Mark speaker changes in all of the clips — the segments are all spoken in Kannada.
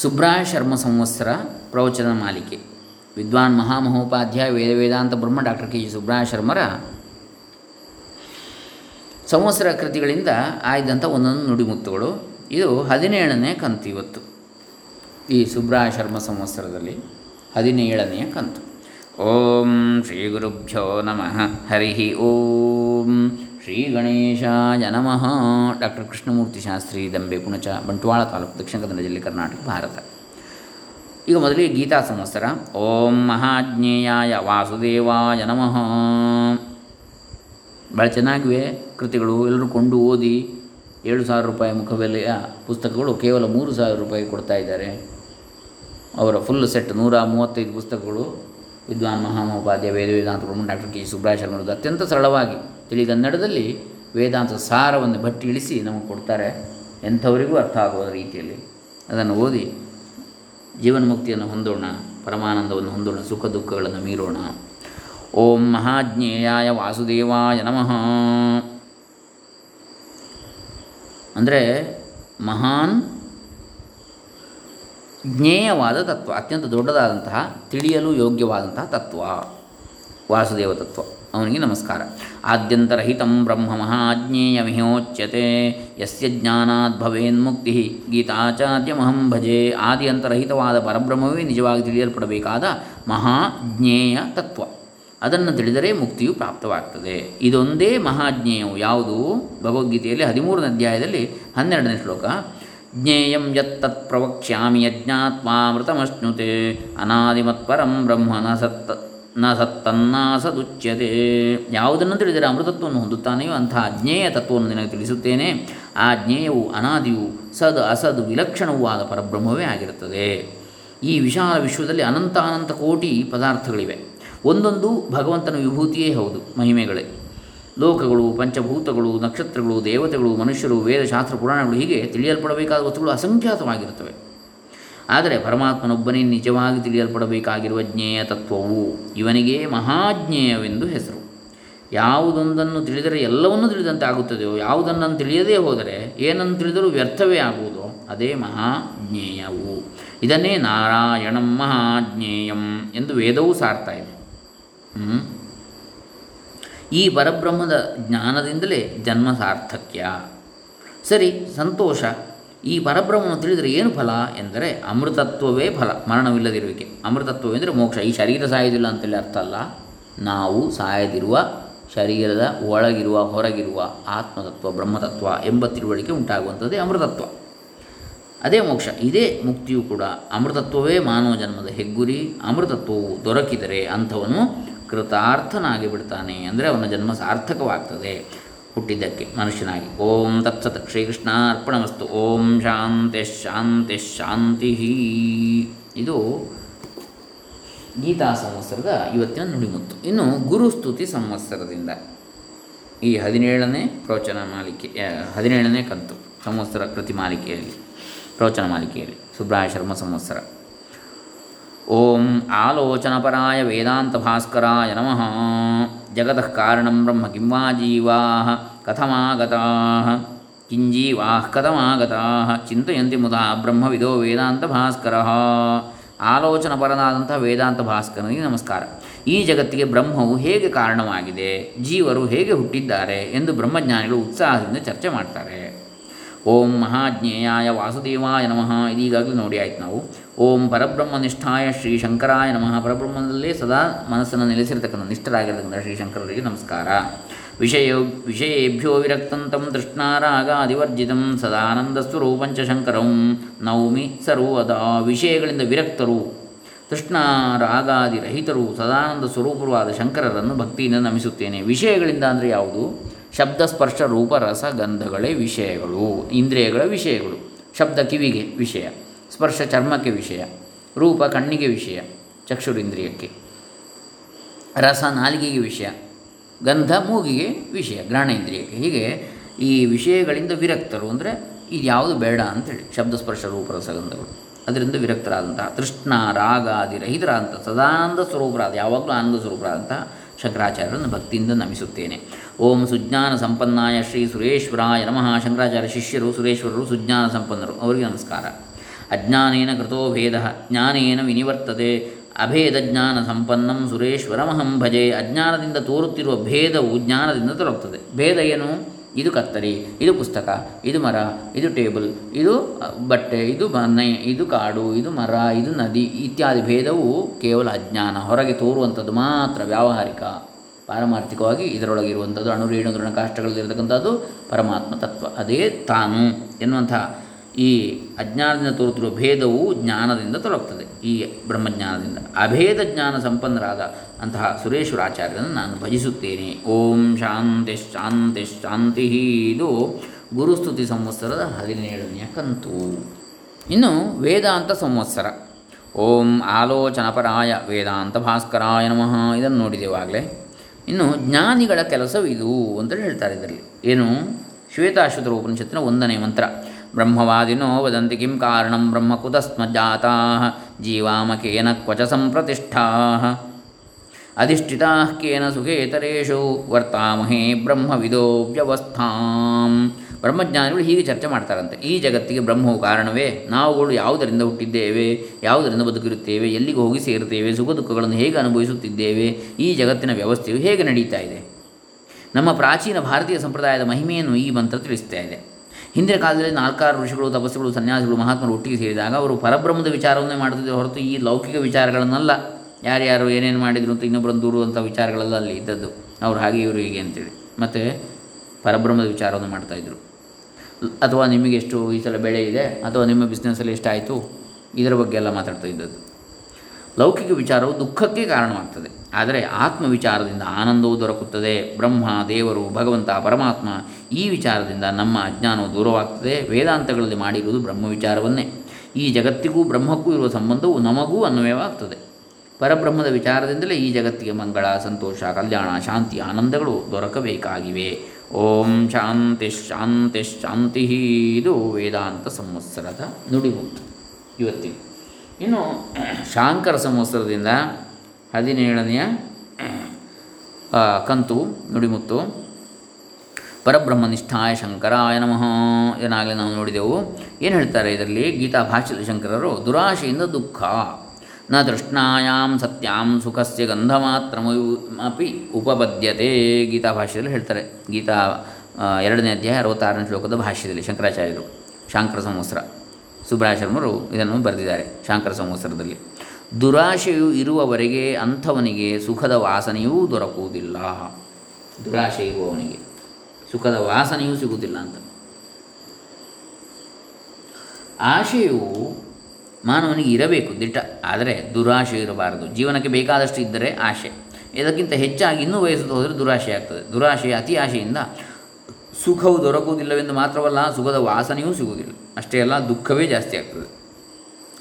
Speaker 1: ಸುಬ್ರಾಯ ಶರ್ಮ ಸಂವತ್ಸರ ಪ್ರವಚನ ಮಾಲಿಕೆ. ವಿದ್ವಾನ್ ಮಹಾಮಹೋಪಾಧ್ಯಾಯ ವೇದ ವೇದಾಂತ ಬ್ರಹ್ಮ ಡಾಕ್ಟರ್ ಕೆ. ಜಿ. ಸುಬ್ರಾಯ ಶರ್ಮರ ಸಂವತ್ಸರ ಕೃತಿಗಳಿಂದ ಆಯ್ದಂಥ ಒಂದೊಂದು ನುಡಿಮುತ್ತುಗಳು. ಇದು ಹದಿನೇಳನೇ ಕಂತು ಇವತ್ತು. ಈ ಸುಬ್ರಾಯ ಶರ್ಮ ಸಂವತ್ಸರದಲ್ಲಿ ಹದಿನೇಳನೆಯ ಕಂತು. ಓಂ ಶ್ರೀ ಗುರುಭ್ಯೋ ನಮಃ. ಹರಿ ಓಂ. ಗಣೇಶಾಯ ನಮಃ. ಡಾಕ್ಟರ್ ಕೃಷ್ಣಮೂರ್ತಿ ಶಾಸ್ತ್ರಿ ದಂಬೆ ಪುಣಚ, ಬಂಟ್ವಾಳ ತಾಲೂಕು ದಕ್ಷಿಣ ಕನ್ನಡ ಜಿಲ್ಲೆ ಕರ್ನಾಟಕ, ಭಾರತ. ಈಗ ಮೊದಲಿಗೆ ಗೀತಾ ಸಂವತ್ಸರ. ಓಂ ಮಹಾಜ್ಞೇಯಾಯ ವಾಸುದೇವಾಯ ನಮಃ. ಭಾಳ ಚೆನ್ನಾಗಿವೆ ಕೃತಿಗಳು. ಎಲ್ಲರೂ ಕೊಂಡು ಓದಿ ಏಳು ಸಾವಿರ ರೂಪಾಯಿ ಮುಖಬೆಲೆಯ ಪುಸ್ತಕಗಳು ಕೇವಲ ಮೂರು ಸಾವಿರ ರೂಪಾಯಿ ಕೊಡ್ತಾ ಇದ್ದಾರೆ. ಅವರ ಫುಲ್ ಸೆಟ್ ನೂರ ಮೂವತ್ತೈದು ಪುಸ್ತಕಗಳು. ವಿದ್ವಾನ್ ಮಹಾಮಹೋಪಾಧ್ಯಾಯ ವೇದ ವೇದಾಂತ ಡಾಕ್ಟರ್ ಕೆ ಸುಬ್ರಾಯ ಅತ್ಯಂತ ಸರಳವಾಗಿ ತಿಳಿಗನ್ನಡದಲ್ಲಿ ವೇದಾಂತ ಸಾರವನ್ನು ಭಟ್ಟಿ ಇಳಿಸಿ ನಮಗೆ ಕೊಡ್ತಾರೆ. ಎಂಥವರಿಗೂ ಅರ್ಥ ಆಗುವ ರೀತಿಯಲ್ಲಿ. ಅದನ್ನು ಓದಿ ಜೀವನ್ಮುಕ್ತಿಯನ್ನು ಹೊಂದೋಣ, ಪರಮಾನಂದವನ್ನು ಹೊಂದೋಣ, ಸುಖ ದುಃಖಗಳನ್ನು ಮೀರೋಣ. ಓಂ ಮಹಾಜ್ಞೇಯಾಯ ವಾಸುದೇವಾಯ ನಮಃ. ಅಂದರೆ ಮಹಾನ್ ಜ್ಞೇಯವಾದ ತತ್ವ, ಅತ್ಯಂತ ದೊಡ್ಡದಾದಂತಹ ತಿಳಿಯಲು ಯೋಗ್ಯವಾದಂತಹ ತತ್ವ, ವಾಸುದೇವ ತತ್ವ. ಅವನಿಗೆ ನಮಸ್ಕಾರ. ಆದ್ಯಂತರಹಿತಂ ಬ್ರಹ್ಮ ಮಹಾಜ್ಞೇಯಮಿಹೋಚ್ಯತೆ ಯಸ್ಯ ಜ್ಞಾನಾತ್ ಭವೇನ್ಮುಕ್ತಿ ಗೀತಾಚಾರ್ಯಮಹಂ ಭಜೆ. ಆದಿ ಅಂತರಹಿತವಾದ ಪರಬ್ರಹ್ಮವೇ ನಿಜವಾಗಿ ತಿಳಿಯಲ್ಪಡಬೇಕಾದ ಮಹಾಜ್ಞೇಯ ತತ್ವ ಅದನ್ನು ತಿಳಿದರೆ ಮುಕ್ತಿಯು ಪ್ರಾಪ್ತವಾಗ್ತದೆ. ಇದೊಂದೇ ಮಹಾಜ್ಞೇಯವು ಯಾವುದು? ಭಗವದ್ಗೀತೆಯಲ್ಲಿ ಹದಿಮೂರನೇ ಅಧ್ಯಾಯದಲ್ಲಿ ಹನ್ನೆರಡನೇ ಶ್ಲೋಕ. ಜ್ಞೇಯಂ ಯತ್ತತ್ ಪ್ರವಕ್ಷ್ಯಾಮಿ ಯಜ್ಞಾತ್ಮಾಮೃತಮಶ್ನುತೆ. ಅನಾದಿಮತ್ಪರಂ ಬ್ರಹ್ಮ ನ ಸತ್ತ ನ ಸತ್ತನ್ನಾಸದುಚ್ಯತೆ ಯಾವುದನ್ನು ತಿಳಿದರೆ ಅಮೃತತ್ವವನ್ನು ಹೊಂದುತ್ತಾನೆಯೋ ಅಂತಹ ಅಜ್ಞೇಯ ತತ್ವವನ್ನು ನಿನಗೆ ತಿಳಿಸುತ್ತೇನೆ. ಆ ಜ್ಞೇಯವು ಅನಾದಿಯು ಸದ್ ಅಸದ್ ವಿಲಕ್ಷಣವೂ ಆದ ಪರಬ್ರಹ್ಮವೇ ಆಗಿರುತ್ತದೆ. ಈ ವಿಶಾಲ ವಿಶ್ವದಲ್ಲಿ ಅನಂತ ಅನಂತ ಕೋಟಿ ಪದಾರ್ಥಗಳಿವೆ. ಒಂದೊಂದು ಭಗವಂತನ ವಿಭೂತಿಯೇ ಹೌದು, ಮಹಿಮೆಗಳೇ. ಲೋಕಗಳು, ಪಂಚಭೂತಗಳು, ನಕ್ಷತ್ರಗಳು, ದೇವತೆಗಳು, ಮನುಷ್ಯರು, ವೇದಶಾಸ್ತ್ರ, ಪುರಾಣಗಳು ಹೀಗೆ ತಿಳಿಯಲ್ಪಡಬೇಕಾದ ವಸ್ತುಗಳು ಅಸಂಖ್ಯಾತವಾಗಿರುತ್ತವೆ. ಆದರೆ ಪರಮಾತ್ಮನೊಬ್ಬನೇ ನಿಜವಾಗಿ ತಿಳಿಯಲ್ಪಡಬೇಕಾಗಿರುವ ಜ್ಞೇಯ ತತ್ವವು ಇವನಿಗೆ ಮಹಾಜ್ಞೇಯವೆಂದು ಹೆಸರು. ಯಾವುದೊಂದನ್ನು ತಿಳಿದರೆ ಎಲ್ಲವನ್ನೂ ತಿಳಿದಂತೆ ಆಗುತ್ತದೆಯೋ ಯಾವುದನ್ನು ತಿಳಿಯದೇ ಹೋದರೆ ಏನನ್ನು ತಿಳಿದರೂ ವ್ಯರ್ಥವೇ ಆಗುವುದೋ, ಅದೇ ಮಹಾಜ್ಞೇಯವು. ಇದನ್ನೇ ನಾರಾಯಣಂ ಮಹಾಜ್ಞೇಯಂ ಎಂದು ವೇದವೂ ಸಾರ್ತಾ ಇದೆ. ಈ ಪರಬ್ರಹ್ಮದ ಜ್ಞಾನದಿಂದಲೇ ಜನ್ಮ ಸಾರ್ಥಕ್ಯ. ಸರಿ, ಸಂತೋಷ. ಈ ಪರಬ್ರಹ್ಮವನ್ನು ತಿಳಿದರೆ ಏನು ಫಲ ಎಂದರೆ ಅಮೃತತ್ವವೇ ಫಲ, ಮರಣವಿಲ್ಲದಿರುವಿಕೆ. ಅಮೃತತ್ವವೆಂದರೆ ಮೋಕ್ಷ. ಈ ಶರೀರ ಸಾಯೋದಿಲ್ಲ ಅಂತೇಳಿ ಅರ್ಥ ಅಲ್ಲ. ನಾವು ಸಾಯದಿರುವ ಶರೀರದ ಒಳಗಿರುವ ಹೊರಗಿರುವ ಆತ್ಮತತ್ವ, ಬ್ರಹ್ಮತತ್ವ ಎಂಬ ತಿಳುವಳಿಕೆ ಉಂಟಾಗುವಂಥದ್ದೇ ಅಮೃತತ್ವ. ಅದೇ ಮೋಕ್ಷ. ಇದೇ ಮುಕ್ತಿಯು ಕೂಡ ಅಮೃತತ್ವವೇ ಮಾನವ ಜನ್ಮದ ಹೆಗ್ಗುರಿ. ಅಮೃತತ್ವವು ದೊರಕಿದರೆ ಅಂಥವನು ಕೃತಾರ್ಥನಾಗಿ ಬಿಡ್ತಾನೆ ಅಂದರೆ ಅವನ ಜನ್ಮ ಸಾರ್ಥಕವಾಗ್ತದೆ. ಹುಟ್ಟಿದ್ದಕ್ಕೆ ಮನುಷ್ಯನಾಗಿ. ಓಂ ತತ್ಸತ್ ಶ್ರೀಕೃಷ್ಣ ಅರ್ಪಣಮಸ್ತು ಓಂ ಶಾಂತಿ ಶಾಂತಿ ಶಾಂತಿ. ಇದು ಗೀತಾ ಸಂವತ್ಸರದ ಇವತ್ತಿನ ನುಡಿಮುತ್ತು. ಇನ್ನು ಗುರುಸ್ತುತಿ ಸಂವತ್ಸರದಿಂದ. ಈ ಹದಿನೇಳನೇ ಪ್ರವಚನ ಮಾಲಿಕೆ ಹದಿನೇಳನೇ ಕಂತು ಸಂವತ್ಸರ ಕೃತಿ ಮಾಲಿಕೆಯಲ್ಲಿ, ಪ್ರವಚನ ಮಾಲಿಕೆಯಲ್ಲಿ ಸುಬ್ರಾಯ ಶರ್ಮ ಸಂವತ್ಸರ. ಓಂ ಆಲೋಚನಪರಾಯ ವೇದಾಂತ ಭಾಸ್ಕರಾಯ ನಮಃ. ಜಗತಃ ಕಾರಣ ಬ್ರಹ್ಮ ಕಿಂ ವಾ ಜೀವಾ ಕಥಮಾಗತಾ ಕಿಂಜೀವಾ ಕಥಮಾಗತಾ ಚಿಂತೆಯಂತಿ ಮುದಾ ಬ್ರಹ್ಮವಿದೋ ವೇದಾಂತ ಭಾಸ್ಕರ. ಆಲೋಚನಪರನಾದಂಥ ವೇದಾಂತ ಭಾಸ್ಕರನಿಗೆ ನಮಸ್ಕಾರ. ಈ ಜಗತ್ತಿಗೆ ಬ್ರಹ್ಮವು ಹೇಗೆ ಕಾರಣವಾಗಿದೆ, ಜೀವರು ಹೇಗೆ ಹುಟ್ಟಿದ್ದಾರೆ ಎಂದು ಬ್ರಹ್ಮಜ್ಞಾನಿಗಳು ಉತ್ಸಾಹದಿಂದ ಚರ್ಚೆ ಮಾಡ್ತಾರೆ. ಓಂ ಮಹಾಜ್ಞೇಯಾಯ ವಾಸುದೇವಾಯ ನಮಃ. ಇದೀಗಾಗಲೇ ನೋಡಿ ಆಯ್ತು ನಾವು. ಓಂ ಪರಬ್ರಹ್ಮನಿಷ್ಠಾಯ ಶ್ರೀ ಶಂಕರಾಯ ನಮಃ. ಪರಬ್ರಹ್ಮದಲ್ಲೇ ಸದಾ ಮನಸ್ಸನ್ನು ನೆಲೆಸಿರತಕ್ಕಂಥ ನಿಷ್ಠರಾಗಿರ್ತಕ್ಕಂಥ ಶ್ರೀ ಶಂಕರರಿಗೆ ನಮಸ್ಕಾರ. ವಿಷಯ, ವಿಷಯೇಭ್ಯೋ ವಿರಕ್ತಂತಂ ತೃಷ್ಣಾರಾಗಾದಿವರ್ಜಿತ ಸದಾನಂದ ಸ್ವರೂಪಂಚ ಶಂಕರಂ ನೌಮಿ ಸರ್ವದಾ ವಿಷಯಗಳಿಂದ ವಿರಕ್ತರು, ತೃಷ್ಣಾರಾಗಾದಿರಹಿತರು ಸದಾನಂದ ಸ್ವರೂಪರು ಆದ ಶಂಕರರನ್ನು ಭಕ್ತಿಯಿಂದ ನಮಿಸುತ್ತೇನೆ. ವಿಷಯಗಳಿಂದ ಅಂದರೆ ಯಾವುದು? ಶಬ್ದ ಸ್ಪರ್ಶ ರೂಪ, ರಸ, ಗಂಧಗಳೇ ವಿಷಯಗಳು, ಇಂದ್ರಿಯಗಳ ವಿಷಯಗಳು. ಶಬ್ದ ಕಿವಿಗೆ ವಿಷಯ, ಸ್ಪರ್ಶ ಚರ್ಮಕ್ಕೆ ವಿಷಯ, ರೂಪ ಕಣ್ಣಿಗೆ ವಿಷಯ, ಚಕ್ಷುರಿಂದ್ರಿಯಕ್ಕೆ. ರಸ ನಾಲಿಗೆಗೆ ವಿಷಯ, ಗಂಧ ಮೂಗಿಗೆ ವಿಷಯ ಗ್ರಹಣೇಂದ್ರಿಯಕ್ಕೆ ಹೀಗೆ ಈ ವಿಷಯಗಳಿಂದ ವಿರಕ್ತರು ಅಂದರೆ ಇದು ಯಾವುದು ಬೇಡ ಅಂತೇಳಿ ಶಬ್ದ ಸ್ಪರ್ಶ ರೂಪ ರಸಗಂಧಗಳು ಅದರಿಂದ ವಿರಕ್ತರಾದಂತಹ ತೃಷ್ಣ, ರಾಗ ಆದಿ ರಹಿತರಾದಂಥ ಸದಾನಂದ ಸ್ವರೂಪರಾದ, ಯಾವಾಗಲೂ ಆನಂದ ಸ್ವರೂಪರಾದಂತಹ ಶಂಕರಾಚಾರ್ಯರನ್ನು ಭಕ್ತಿಯಿಂದ ನಮಿಸುತ್ತೇನೆ. ಓಂ ಸುಜ್ಞಾನ ಸಂಪನ್ನಾಯ ಶ್ರೀ ಸುರೇಶ್ವರಾಯ ನಮಃ ಶಂಕರಾಚಾರ್ಯ ಶಿಷ್ಯರು, ಸುರೇಶ್ವರರು, ಸುಜ್ಞಾನ ಸಂಪನ್ನರು. ಅವರಿಗೆ ನಮಸ್ಕಾರ. ಅಜ್ಞಾನೇನ ಕೃತೋ ಭೇದ, ಜ್ಞಾನೇನ ವಿನಿವರ್ತದೆ. ಅಭೇದ ಜ್ಞಾನ ಸಂಪನ್ನಂ ಸುರೇಶ್ವರಮಹಂ ಭಜೆ. ಅಜ್ಞಾನದಿಂದ ತೋರುತ್ತಿರುವ ಭೇದವು ಜ್ಞಾನದಿಂದ ತೊರಗ್ತದೆ ಭೇದ ಏನು? ಇದು ಕತ್ತರಿ, ಇದು ಪುಸ್ತಕ, ಇದು ಮರ, ಇದು ಟೇಬಲ್, ಇದು ಬಟ್ಟೆ, ಇದು ಮನೆ, ಇದು ಕಾಡು, ಇದು ಮರ, ಇದು ನದಿ ಇತ್ಯಾದಿ ಭೇದವು ಕೇವಲ ಅಜ್ಞಾನ ಹೊರಗೆ ತೋರುವಂಥದ್ದು ಮಾತ್ರ ವ್ಯಾವಹಾರಿಕ. ಪಾರಮಾರ್ಥಿಕವಾಗಿ ಇದರೊಳಗೆ ಇರುವಂಥದ್ದು ಅಣು, ರೇಣು ಋಣ ಕಾಷ್ಟಗಳಲ್ಲಿರತಕ್ಕಂಥದ್ದು ಪರಮಾತ್ಮ ತತ್ವ. ಅದೇ ತಾನು ಎನ್ನುವಂಥ ಈ ಅಜ್ಞಾನದಿಂದ ತೋರುತ್ತಿರುವ ಭೇದವು ಜ್ಞಾನದಿಂದ ತೊಲಗ್ತದೆ ಈ ಬ್ರಹ್ಮಜ್ಞಾನದಿಂದ. ಅಭೇದ ಜ್ಞಾನ ಸಂಪನ್ನರಾದ ಅಂತಹ ಸುರೇಶ್ವರಾಚಾರ್ಯರನ್ನು ನಾನು ಭಜಿಸುತ್ತೇನೆ. ಓಂ ಶಾಂತಿ ಶಾಂತಿ ಶಾಂತಿ ಇದು ಗುರುಸ್ತುತಿ ಸಂವತ್ಸರದ ಹದಿನೇಳನೆಯ ಕಂತು. ಇನ್ನು ವೇದಾಂತ ಸಂವತ್ಸರ. ಓಂ ಆಲೋಚನಪರಾಯ ವೇದಾಂತ ಭಾಸ್ಕರಾಯ ನಮಃ. ಇದನ್ನು ನೋಡಿದೆವಾಗಲೇ ಇನ್ನು ಜ್ಞಾನಿಗಳ ಕೆಲಸವಿದು ಅಂತೇಳಿ ಹೇಳ್ತಾರೆ ಇದರಲ್ಲಿ. ಏನು? ಶ್ವೇತಾಶ್ವತರ ಉಪನಿಷತ್ತಿನ ಒಂದನೇ ಮಂತ್ರ. ಬ್ರಹ್ಮವಾದಿನೋ ವದಂತಿ ಕಿಂ ಕಾರಣಂ ಬ್ರಹ್ಮ ಕುತಸ್ಮಜ್ಜಾತಾ ಜೀವಾಮಕೇನ ಕ್ವಚ ಸಂಪ್ರತಿಷ್ಠಾ ಅಧಿಷ್ಠಿತಾ ಕೇನ ಸುಖೇತರೇಶು ವರ್ತಾಮಹೇ ಬ್ರಹ್ಮವಿದೋ ವ್ಯವಸ್ಥಾಂ. ಬ್ರಹ್ಮಜ್ಞಾನಿಗಳು ಹೀಗೆ ಚರ್ಚೆ ಮಾಡ್ತಾರಂತೆ. ಈ ಜಗತ್ತಿಗೆ ಬ್ರಹ್ಮವು ಕಾರಣವೇ? ನಾವುಗಳು ಯಾವುದರಿಂದ ಹುಟ್ಟಿದ್ದೇವೆ? ಯಾವುದರಿಂದ ಬದುಕಿರುತ್ತೇವೆ? ಎಲ್ಲಿಗೆ ಹೋಗಿ ಸೇರುತ್ತೇವೆ? ಸುಖ ದುಃಖಗಳನ್ನು ಹೇಗೆ ಅನುಭವಿಸುತ್ತಿದ್ದೇವೆ? ಈ ಜಗತ್ತಿನ ವ್ಯವಸ್ಥೆಯು ಹೇಗೆ ನಡೀತಾ ಇದೆ? ನಮ್ಮ ಪ್ರಾಚೀನ ಭಾರತೀಯ ಸಂಪ್ರದಾಯದ ಮಹಿಮೆಯನ್ನು ಈ ಮಂತ್ರ ತಿಳಿಸ್ತಾ ಇದೆ. ಹಿಂದಿನ ಕಾಲದಲ್ಲಿ ನಾಲ್ಕಾರು ಋಷಿಗಳು, ತಪಸ್ಸುಗಳು, ಸನ್ಯಾಸಿಗಳು, ಮಹಾತ್ಮರು ಒಟ್ಟಿಗೆ ಸೇರಿದಾಗ ಅವರು ಪರಬ್ರಹ್ಮದ ವಿಚಾರವನ್ನೇ ಮಾಡುತ್ತಿದ್ದರು ಹೊರತು ಈ ಲೌಕಿಕ ವಿಚಾರಗಳನ್ನೆಲ್ಲ. ಯಾರ್ಯಾರು ಏನೇನು ಮಾಡಿದರು ಅಂತ ಇನ್ನೊಬ್ಬರನ್ನು ದೂರುವಂಥ ವಿಚಾರಗಳೆಲ್ಲ ಅಲ್ಲಿ ಇದ್ದದ್ದು. ಅವರು ಹಾಗೆ ಇವರು ಹೀಗೆ ಅಂತೇಳಿ ಮತ್ತು ಪರಬ್ರಹ್ಮದ ವಿಚಾರವನ್ನು ಮಾಡ್ತಾಯಿದ್ರು ಅಥವಾ ನಿಮಗೆ ಎಷ್ಟು ಈ ಸಲ ಬೆಳೆ ಇದೆ ಅಥವಾ ನಿಮ್ಮ ಬಿಸ್ನೆಸ್ಸಲ್ಲಿ ಎಷ್ಟಾಯಿತು, ಇದರ ಬಗ್ಗೆ ಎಲ್ಲ ಮಾತಾಡ್ತಾ ಇದ್ದದ್ದು. ಲೌಕಿಕ ವಿಚಾರವು ದುಃಖಕ್ಕೆ ಕಾರಣವಾಗ್ತದೆ. ಆದರೆ ಆತ್ಮ ವಿಚಾರದಿಂದ ಆನಂದವು ದೊರಕುತ್ತದೆ. ಬ್ರಹ್ಮ, ದೇವರು, ಭಗವಂತ, ಪರಮಾತ್ಮ ಈ ವಿಚಾರದಿಂದ ನಮ್ಮ ಅಜ್ಞಾನವು ದೂರವಾಗ್ತದೆ. ವೇದಾಂತಗಳಲ್ಲಿ ಮಾಡಿರುವುದು ಬ್ರಹ್ಮ ವಿಚಾರವನ್ನೇ. ಈ ಜಗತ್ತಿಗೂ ಬ್ರಹ್ಮಕ್ಕೂ ಇರುವ ಸಂಬಂಧವು ನಮಗೂ ಅನ್ವಯವಾಗ್ತದೆ. ಪರಬ್ರಹ್ಮದ ವಿಚಾರದಿಂದಲೇ ಈ ಜಗತ್ತಿಗೆ ಮಂಗಳ, ಸಂತೋಷ, ಕಲ್ಯಾಣ, ಶಾಂತಿ, ಆನಂದಗಳು ದೊರಕಬೇಕಾಗಿವೆ. ಓಂ ಶಾಂತಿ ಶಾಂತಿ ಶಾಂತಿ ಇದು ವೇದಾಂತ ಸಂವತ್ಸರದ ನುಡಿವು. ಇವತ್ತಿಗೆ ಇನ್ನು ಶಾಂಕರ ಸಂವತ್ಸರದಿಂದ ಹದಿನೇಳನೆಯ ಕಂತು, ನುಡಿಮುತ್ತು. ಪರಬ್ರಹ್ಮನಿಷ್ಠಾಯ ಶಂಕರಾಯ ನಮಃ ಏನಾಗಲಿ ನಾವು ನೋಡಿದೆವು. ಏನು ಹೇಳ್ತಾರೆ ಇದರಲ್ಲಿ ಗೀತಾ ಭಾಷ್ಯದ ಶಂಕರರು? ದುರಾಶೆಯಿಂದ ದುಃಖ. ನ ತೃಷ್ಣಾಯಾಂ ಸತ್ಯಾಂ ಸುಖಸ್ಯ ಗಂಧಮಾತ್ರಮಯು ಅಪಿ ಉಪಪದ್ಯತೆ. ಗೀತಾ ಭಾಷ್ಯದಲ್ಲಿ ಹೇಳ್ತಾರೆ. ಗೀತಾ ಎರಡನೇ ಅಧ್ಯಾಯ ಅರವತ್ತಾರನೇ ಶ್ಲೋಕದ ಭಾಷ್ಯದಲ್ಲಿ ಶಂಕರಾಚಾರ್ಯರು, ಶಾಂಕರ ಸಂವತ್ಸರ. ಸುಬ್ರಾಯ ಶರ್ಮರು ಇದನ್ನು ಬರೆದಿದ್ದಾರೆ ಶಾಂಕರ ಸಂವತ್ಸರದಲ್ಲಿ. ದುರಾಶೆಯು ಇರುವವರೆಗೆ ಅಂಥವನಿಗೆ ಸುಖದ ವಾಸನೆಯೂ ದೊರಕುವುದಿಲ್ಲ. ದುರಾಶೆ ಇರುವವನಿಗೆ ಸುಖದ ವಾಸನೆಯೂ ಸಿಗುವುದಿಲ್ಲ ಅಂತ. ಆಶೆಯು ಮಾನವನಿಗೆ ಇರಬೇಕು ದಿಟ್ಟ. ಆದರೆ ದುರಾಶೆ ಇರಬಾರದು. ಜೀವನಕ್ಕೆ ಬೇಕಾದಷ್ಟು ಇದ್ದರೆ ಆಶೆ. ಇದಕ್ಕಿಂತ ಹೆಚ್ಚಾಗಿ ಇನ್ನೂ ವಯಸ್ಸು ಹೋದರೆ ದುರಾಶೆ ಆಗ್ತದೆ. ದುರಾಶೆ ಅತಿ ಆಶೆಯಿಂದ ಸುಖವು ದೊರಕುವುದಿಲ್ಲವೆಂದು ಮಾತ್ರವಲ್ಲ, ಸುಖದ ವಾಸನೆಯೂ ಸಿಗುವುದಿಲ್ಲ. ಅಷ್ಟೇ ಅಲ್ಲ, ದುಃಖವೇ ಜಾಸ್ತಿ ಆಗ್ತದೆ.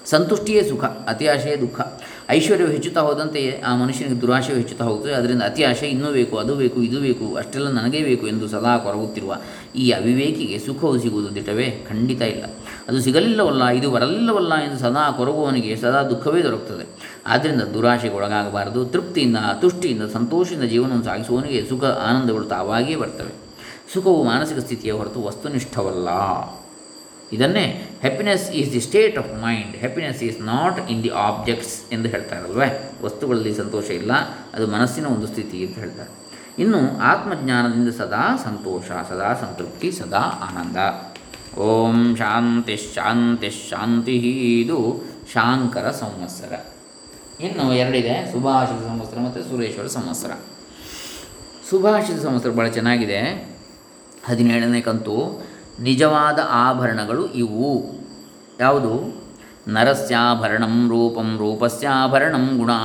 Speaker 1: ಸಂತುಷ್ಟಿಯೇ ಸುಖ, ಅತಿ ಆಶೆಯೇ ದುಃಖ. ಐಶ್ವರ್ಯವು ಹೆಚ್ಚುತ್ತಾ ಹೋದಂತೆಯೇ ಆ ಮನುಷ್ಯನಿಗೆ ದುರಾಶೆಯು ಹೆಚ್ಚುತ್ತಾ ಹೋಗ್ತದೆ ಅದರಿಂದ ಅತಿ ಆಶೆ ಇನ್ನೂ ಬೇಕು, ಅದು ಬೇಕು, ಇದು ಬೇಕು, ಅಷ್ಟೆಲ್ಲ ನನಗೇ ಬೇಕು ಎಂದು ಸದಾ ಕೊರಗುತ್ತಿರುವ ಈ ಅವಿವೇಕಿಗೆ ಸುಖವು ಸಿಗುವುದು ದಿಟವೇ ಖಂಡಿತ ಇಲ್ಲ. ಅದು ಸಿಗಲಿಲ್ಲವಲ್ಲ ಇದು ಬರಲಿಲ್ಲವಲ್ಲ ಎಂದು ಸದಾ ಕೊರಗುವವನಿಗೆ ಸದಾ ದುಃಖವೇ ದೊರಕುತ್ತದೆ. ಆದ್ದರಿಂದ ದುರಾಶೆಗೆ ಒಳಗಾಗಬಾರದು, ತೃಪ್ತಿಯಿಂದ, ತುಷ್ಟಿಯಿಂದ, ಸಂತೋಷದಿಂದ ಜೀವನವನ್ನು ಸಾಗಿಸುವವನಿಗೆ ಸುಖ, ಆನಂದಗಳು ತಾವಾಗಿಯೇ ಬರ್ತವೆ ಸುಖವು ಮಾನಸಿಕ ಸ್ಥಿತಿಯ ಹೊರತು ವಸ್ತುನಿಷ್ಠವಲ್ಲ. ಇದನ್ನೇ happiness is the state of mind happiness is not in the objects ಎಂದು ಹೇಳ್ತಾರಲ್ವೇ? ವಸ್ತುಗಳಲ್ಲಿ ಸಂತೋಷ ಇಲ್ಲ, ಅದು ಮನಸ್ಸಿನ ಒಂದು ಸ್ಥಿತಿ ಅಂತ ಹೇಳ್ತಾರೆ. ಇನ್ನು ಆತ್ಮಜ್ಞಾನದಿಂದ ಸದಾ ಸಂತೋಷ, ಸದಾ ಸಂತೃಪ್ತಿ, ಸದಾ ಆನಂದ. ಓಂ ಶಾಂತಿ ಶಾಂತಿ ಶಾಂತಿ ಇದು ಶಾಂಕರ ಸಂವತ್ಸರ. ಇನ್ನು ಎರಡಿದೆ ಸುಭಾಷಿತ ಸಂವತ್ಸರ ಮತ್ತು ಸುರೇಶ್ವರ ಸಂವತ್ಸರ. ಸುಭಾಷಿತ ಸಂವತ್ಸರ ಭಾಳ ಚೆನ್ನಾಗಿದೆ. ಹದಿನೇಳನೇ ಕಂತು, ನಿಜವಾದ ಆಭರಣಗಳು ಇವು. ಯಾವುದು? ನರಸ್ಯಾಭರಣಂ ರೂಪಂ ರೂಪಸ್ಯಾಭರಣಂ ಗುಣಾ,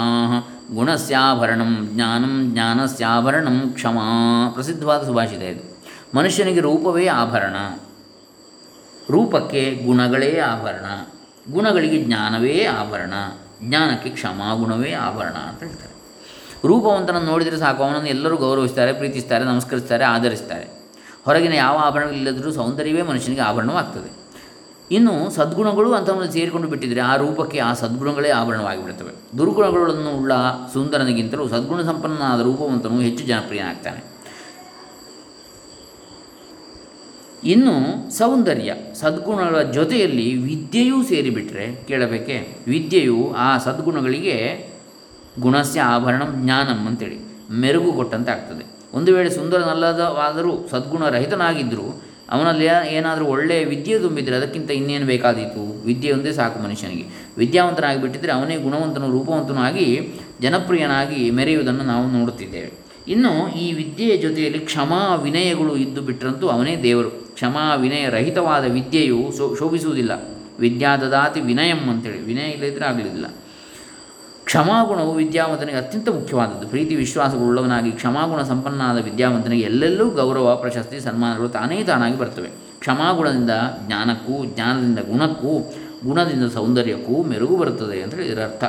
Speaker 1: ಗುಣಸ್ಯಾಭರಣಂ ಜ್ಞಾನಂ ಜ್ಞಾನಸ್ಯಾಭರಣಂ ಕ್ಷಮಾ. ಪ್ರಸಿದ್ಧವಾದ ಸುಭಾಷಿತ ಇದು. ಮನುಷ್ಯನಿಗೆ ರೂಪವೇ ಆಭರಣ. ರೂಪಕ್ಕೆ ಗುಣಗಳೇ ಆಭರಣ. ಗುಣಗಳಿಗೆ ಜ್ಞಾನವೇ ಆಭರಣ. ಜ್ಞಾನಕ್ಕೆ ಕ್ಷಮಾ ಗುಣವೇ ಆಭರಣ ಅಂತ ಹೇಳ್ತಾರೆ. ರೂಪವಂತನನ್ನು ನೋಡಿದರೆ ಸಾಕು, ಅವನನ್ನು ಎಲ್ಲರೂ ಗೌರವಿಸ್ತಾರೆ, ಪ್ರೀತಿಸ್ತಾರೆ, ನಮಸ್ಕರಿಸ್ತಾರೆ, ಆಧರಿಸ್ತಾರೆ. ಹೊರಗಿನ ಯಾವ ಆಭರಣಗಳಿಲ್ಲದರೂ ಸೌಂದರ್ಯವೇ ಮನುಷ್ಯನಿಗೆ ಆಭರಣವಾಗ್ತದೆ. ಇನ್ನು ಸದ್ಗುಣಗಳು ಅಂಥವನ್ನು ಸೇರಿಕೊಂಡು ಬಿಟ್ಟಿದರೆ ಆ ರೂಪಕ್ಕೆ ಆ ಸದ್ಗುಣಗಳೇ ಆಭರಣವಾಗಿಬಿಡುತ್ತವೆ. ದುರ್ಗುಣಗಳನ್ನು ಉಳ್ಳ ಸುಂದರನಿಗಿಂತಲೂ ಸದ್ಗುಣ ಸಂಪನ್ನನಾದ ರೂಪವಂತನು ಹೆಚ್ಚು ಜನಪ್ರಿಯನಾಗ್ತಾನೆ. ಇನ್ನು ಸೌಂದರ್ಯ, ಸದ್ಗುಣಗಳ ಜೊತೆಯಲ್ಲಿ ವಿದ್ಯೆಯೂ ಸೇರಿಬಿಟ್ರೆ ಕೇಳಬೇಕೆ? ವಿದ್ಯೆಯು ಆ ಸದ್ಗುಣಗಳಿಗೆ ಗುಣಸ್ಯ ಆಭರಣಂ ಜ್ಞಾನಂ ಅಂತೇಳಿ ಮೆರುಗು ಕೊಟ್ಟಂತೆ ಆಗ್ತದೆ. ಒಂದು ವೇಳೆ ಸುಂದರನಲ್ಲದವಾದರೂ ಸದ್ಗುಣರಹಿತನಾಗಿದ್ದರೂ ಅವನಲ್ಲಿ ಏನಾದರೂ ಒಳ್ಳೆಯ ವಿದ್ಯೆ ತುಂಬಿದರೆ ಅದಕ್ಕಿಂತ ಇನ್ನೇನು ಬೇಕಾದೀತು? ವಿದ್ಯೆ ಒಂದೇ ಸಾಕು ಮನುಷ್ಯನಿಗೆ. ವಿದ್ಯಾವಂತನಾಗಿ ಬಿಟ್ಟಿದ್ದರೆ ಅವನೇ ಗುಣವಂತನು, ರೂಪವಂತನೂ ಆಗಿ ಜನಪ್ರಿಯನಾಗಿ ಮೆರೆಯುವುದನ್ನು ನಾವು ನೋಡುತ್ತಿದ್ದೇವೆ. ಇನ್ನು ಈ ವಿದ್ಯೆಯ ಜೊತೆಯಲ್ಲಿ ಕ್ಷಮಾ ವಿನಯಗಳು ಇದ್ದು ಬಿಟ್ಟರಂತೂ ಅವನೇ ದೇವರು. ಕ್ಷಮಾ ವಿನಯ ರಹಿತವಾದ ವಿದ್ಯೆಯು ಶೋ, ಶೋಭಿಸುವುದಿಲ್ಲ. ವಿದ್ಯಾ ದದಾತಿ ವಿನಯಂ ಅಂತೇಳಿ. ವಿನಯ ಇಲ್ಲದಿದ್ದರೆ ಆಗಲಿಲ್ಲ ಕ್ಷಮಾಗುಣವು ವಿದ್ಯಾವಂತನಿಗೆ ಅತ್ಯಂತ ಮುಖ್ಯವಾದದ್ದು. ಪ್ರೀತಿ ವಿಶ್ವಾಸಗಳುಳ್ಳವನಾಗಿ ಕ್ಷಮಾಗುಣ ಸಂಪನ್ನನಾದ ವಿದ್ಯಾವಂತನಿಗೆ ಎಲ್ಲೆಲ್ಲೂ ಗೌರವ, ಪ್ರಶಸ್ತಿ, ಸನ್ಮಾನಗಳು ತಾನೇ ತಾನಾಗಿ ಬರ್ತವೆ. ಕ್ಷಮಾಗುಣದಿಂದ ಜ್ಞಾನಕ್ಕೂ, ಜ್ಞಾನದಿಂದ ಗುಣಕ್ಕೂ, ಗುಣದಿಂದ ಸೌಂದರ್ಯಕ್ಕೂ ಮೆರುಗು ಬರುತ್ತದೆ ಅಂತೇಳಿ ಇದರ ಅರ್ಥ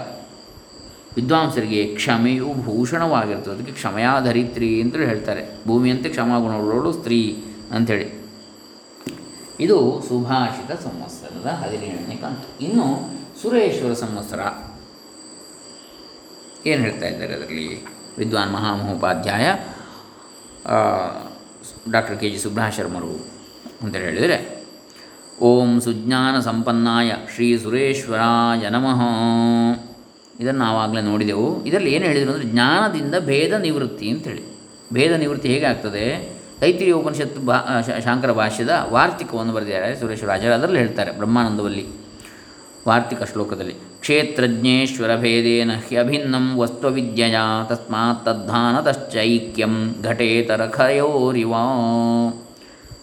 Speaker 1: ವಿದ್ವಾಂಸರಿಗೆ ಕ್ಷಮೆಯು ಭೂಷಣವಾಗಿರ್ತದೆ ಅದಕ್ಕೆ ಕ್ಷಮಯಾಧರಿತ್ರಿ ಅಂತೇಳಿ ಹೇಳ್ತಾರೆ. ಭೂಮಿಯಂತೆ ಕ್ಷಮಾಗುಣವುಳ್ಳವಳು ಸ್ತ್ರೀ ಅಂಥೇಳಿ. ಇದು ಸುಭಾಷಿತ ಸಂವತ್ಸರದ ಹದಿನೇಳನೇ ಕಂತು. ಇನ್ನು ಸುರೇಶ್ವರ ಸಂವತ್ಸರ. ಏನು ಹೇಳ್ತಾ ಇದ್ದಾರೆ ಅದರಲ್ಲಿ? ವಿದ್ವಾನ್ ಮಹಾಮಹೋಪಾಧ್ಯಾಯ ಡಾಕ್ಟರ್ ಕೆ ಜಿ ಸುಬ್ರಹ್ಮಣ್ಯರು ಅಂತೇಳಿ ಹೇಳಿದರೆ, ಓಂ ಸುಜ್ಞಾನ ಸಂಪನ್ನಾಯ ಶ್ರೀ ಸುರೇಶ್ವರಾಯ ನಮಃ. ಇದನ್ನು ನಾವಾಗಲೇ ನೋಡಿದೆವು. ಇದರಲ್ಲಿ ಏನು ಹೇಳಿದರು ಅಂದರೆ ಜ್ಞಾನದಿಂದ ಭೇದ ನಿವೃತ್ತಿ ಅಂತೇಳಿ. ಭೇದ ನಿವೃತ್ತಿ ಹೇಗೆ ಆಗ್ತದೆ? ಉಪನಿಷತ್ತು ಭಾ ಶಾಂಕರ ಭಾಷ್ಯದ ವಾರ್ತಿಕವನ್ನು ಬರೆದಿದ್ದಾರೆ ಸುರೇಶ್ವರಾಚಾರ್ಯ ಅದರಲ್ಲಿ ಹೇಳ್ತಾರೆ ಬ್ರಹ್ಮಾನಂದವಲ್ಲಿ, ವಾರ್ತಿಕ ಶ್ಲೋಕದಲ್ಲಿ. ಕ್ಷೇತ್ರಜ್ಞೇಶ್ವರ ಭೇದೇನ ಹ್ಯಭಿನ್ನಂ ವಸ್ತ್ವವಿದ್ಯೆಯ ತಸ್ಮಾತ್ ತದ್ಧಾನತಶ್ಚೈಕ್ಯಂ ಘಟೇತರಖಯೋರಿವ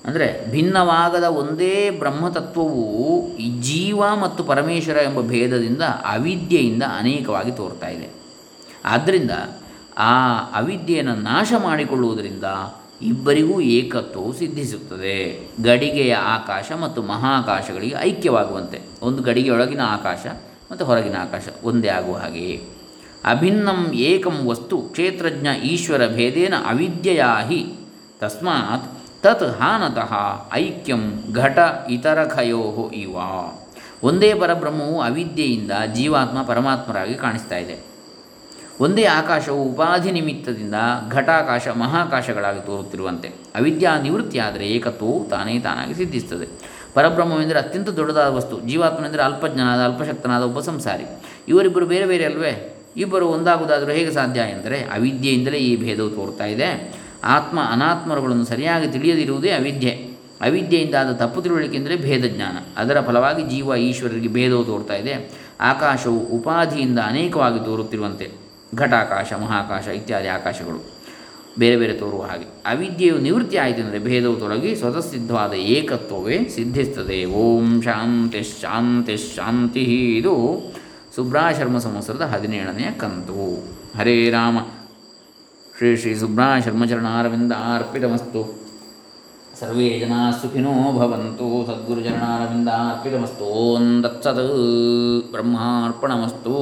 Speaker 1: ಅಂದರೆ ಭಿನ್ನವಾಗದ ಒಂದೇ ಬ್ರಹ್ಮತತ್ವವು ಈ ಜೀವ ಮತ್ತು ಪರಮೇಶ್ವರ ಎಂಬ ಭೇದದಿಂದ ಅವಿದ್ಯೆಯಿಂದ ಅನೇಕವಾಗಿ ತೋರ್ತಾ ಇದೆ. ಆದ್ದರಿಂದ ಆ ಅವಿದ್ಯೆಯನ್ನು ನಾಶ ಮಾಡಿಕೊಳ್ಳುವುದರಿಂದ ಇಬ್ಬರಿಗೂ ಏಕತ್ವವು ಸಿದ್ಧಿಸುತ್ತದೆ. ಗಡಿಗೆಯ ಆಕಾಶ ಮತ್ತು ಮಹಾಕಾಶಗಳಿಗೆ ಐಕ್ಯವಾಗುವಂತೆ. ಒಂದು ಗಡಿಗೆಯೊಳಗಿನ ಆಕಾಶ ಮತ್ತು ಹೊರಗಿನ ಆಕಾಶ ಒಂದೇ ಆಗುವ ಹಾಗೆಯೇ. ಅಭಿನ್ನಂ ಏಕಂ ವಸ್ತು ಕ್ಷೇತ್ರಜ್ಞ ಈಶ್ವರ ಭೇದೇನ ಅವಿದ್ಯೆಯಾ ಹಿ ತಸ್ಮಾತ್ ತತ್ ಹಾನತಃ ಐಕ್ಯಂ ಘಟ ಇತರಖಯೋ ಇವ. ಒಂದೇ ಪರಬ್ರಹ್ಮವು ಅವಿದ್ಯೆಯಿಂದ ಜೀವಾತ್ಮ ಪರಮಾತ್ಮರಾಗಿ ಕಾಣಿಸ್ತಾ ಇದೆ. ಒಂದೇ ಆಕಾಶವು ಉಪಾಧಿ ನಿಮಿತ್ತದಿಂದ ಘಟಾಕಾಶ ಮಹಾಕಾಶಗಳಾಗಿ ತೋರುತ್ತಿರುವಂತೆ. ಅವಿದ್ಯಾ ನಿವೃತ್ತಿಯಾದರೆ ಏಕತ್ವವು ತಾನೇ ತಾನಾಗಿ ಸಿದ್ಧಿಸ್ತದೆ ಪರಬ್ರಹ್ಮವೆಂದರೆ ಅತ್ಯಂತ ದೊಡ್ಡದಾದ ವಸ್ತು, ಜೀವಾತ್ಮನೆಂದರೆ ಅಲ್ಪಜ್ಞನಾದ, ಅಲ್ಪಶಕ್ತನಾದ ಒಬ್ಬ ಸಂಸಾರಿ. ಇವರಿಬ್ಬರು ಬೇರೆ ಬೇರೆ ಅಲ್ವೇ? ಇಬ್ಬರು ಒಂದಾಗುವುದಾದರೂ ಹೇಗೆ ಸಾಧ್ಯ ಎಂದರೆ, ಅವಿದ್ಯೆಯಿಂದಲೇ ಈ ಭೇದವು ತೋರ್ತಾ ಇದೆ. ಆತ್ಮ ಅನಾತ್ಮರುಗಳನ್ನು ಸರಿಯಾಗಿ ತಿಳಿಯದಿರುವುದೇ ಅವಿದ್ಯೆ. ಅವಿದ್ಯೆಯಿಂದಾದ ತಪ್ಪು ತಿಳುವಳಿಕೆಂದರೆ ಭೇದ ಜ್ಞಾನ ಅದರ ಫಲವಾಗಿ ಜೀವ ಈಶ್ವರರಿಗೆ ಭೇದವು ತೋರ್ತಾ ಇದೆ. ಆಕಾಶವು ಉಪಾಧಿಯಿಂದ ಅನೇಕವಾಗಿ ತೋರುತ್ತಿರುವಂತೆ. ಘಟಾಕಾಶ, ಮಹಾಕಾಶ ಇತ್ಯಾದಿ ಆಕಾಶಗಳು ಬೇರೆ ಬೇರೆ ತೋರುವ ಹಾಗೆ. ಅವಿದ್ಯೆಯು ನಿವೃತ್ತಿ ಆಯಿತು ಅಂದರೆ ಭೇದವು ತೊಲಗಿ ಸ್ವತಃ ಸಿದ್ಧವಾದ ಏಕತ್ವವೇ ಸಿದ್ಧಿಸ್ತದೆ. ಓಂ ಶಾಂತಿ ಶಾಂತಿ ಶಾಂತಿ. ಇದು ಸುಬ್ರಾಶರ್ಮ ಸಂವತ್ಸರದ ಹದಿನೇಳನೆಯ ಕಂತು. ಹರೇ ರಾಮ. ಶ್ರೀ ಶ್ರೀ ಸುಬ್ರಾಶರ್ಮಚರಣಾರವಿಂದ ಅರ್ಪಿತಮಸ್ತು. ಸರ್ವೇ ಜನಾ ಸುಖಿನೋ ಭವಂತು. ಸದ್ಗುರುಚರಣಾರವಿಂದ ಅರ್ಪಿತಮಸ್ತು. ಓಂ ತತ್ಸತ್. ಬ್ರಹ್ಮಾರ್ಪಣಮಸ್ತು.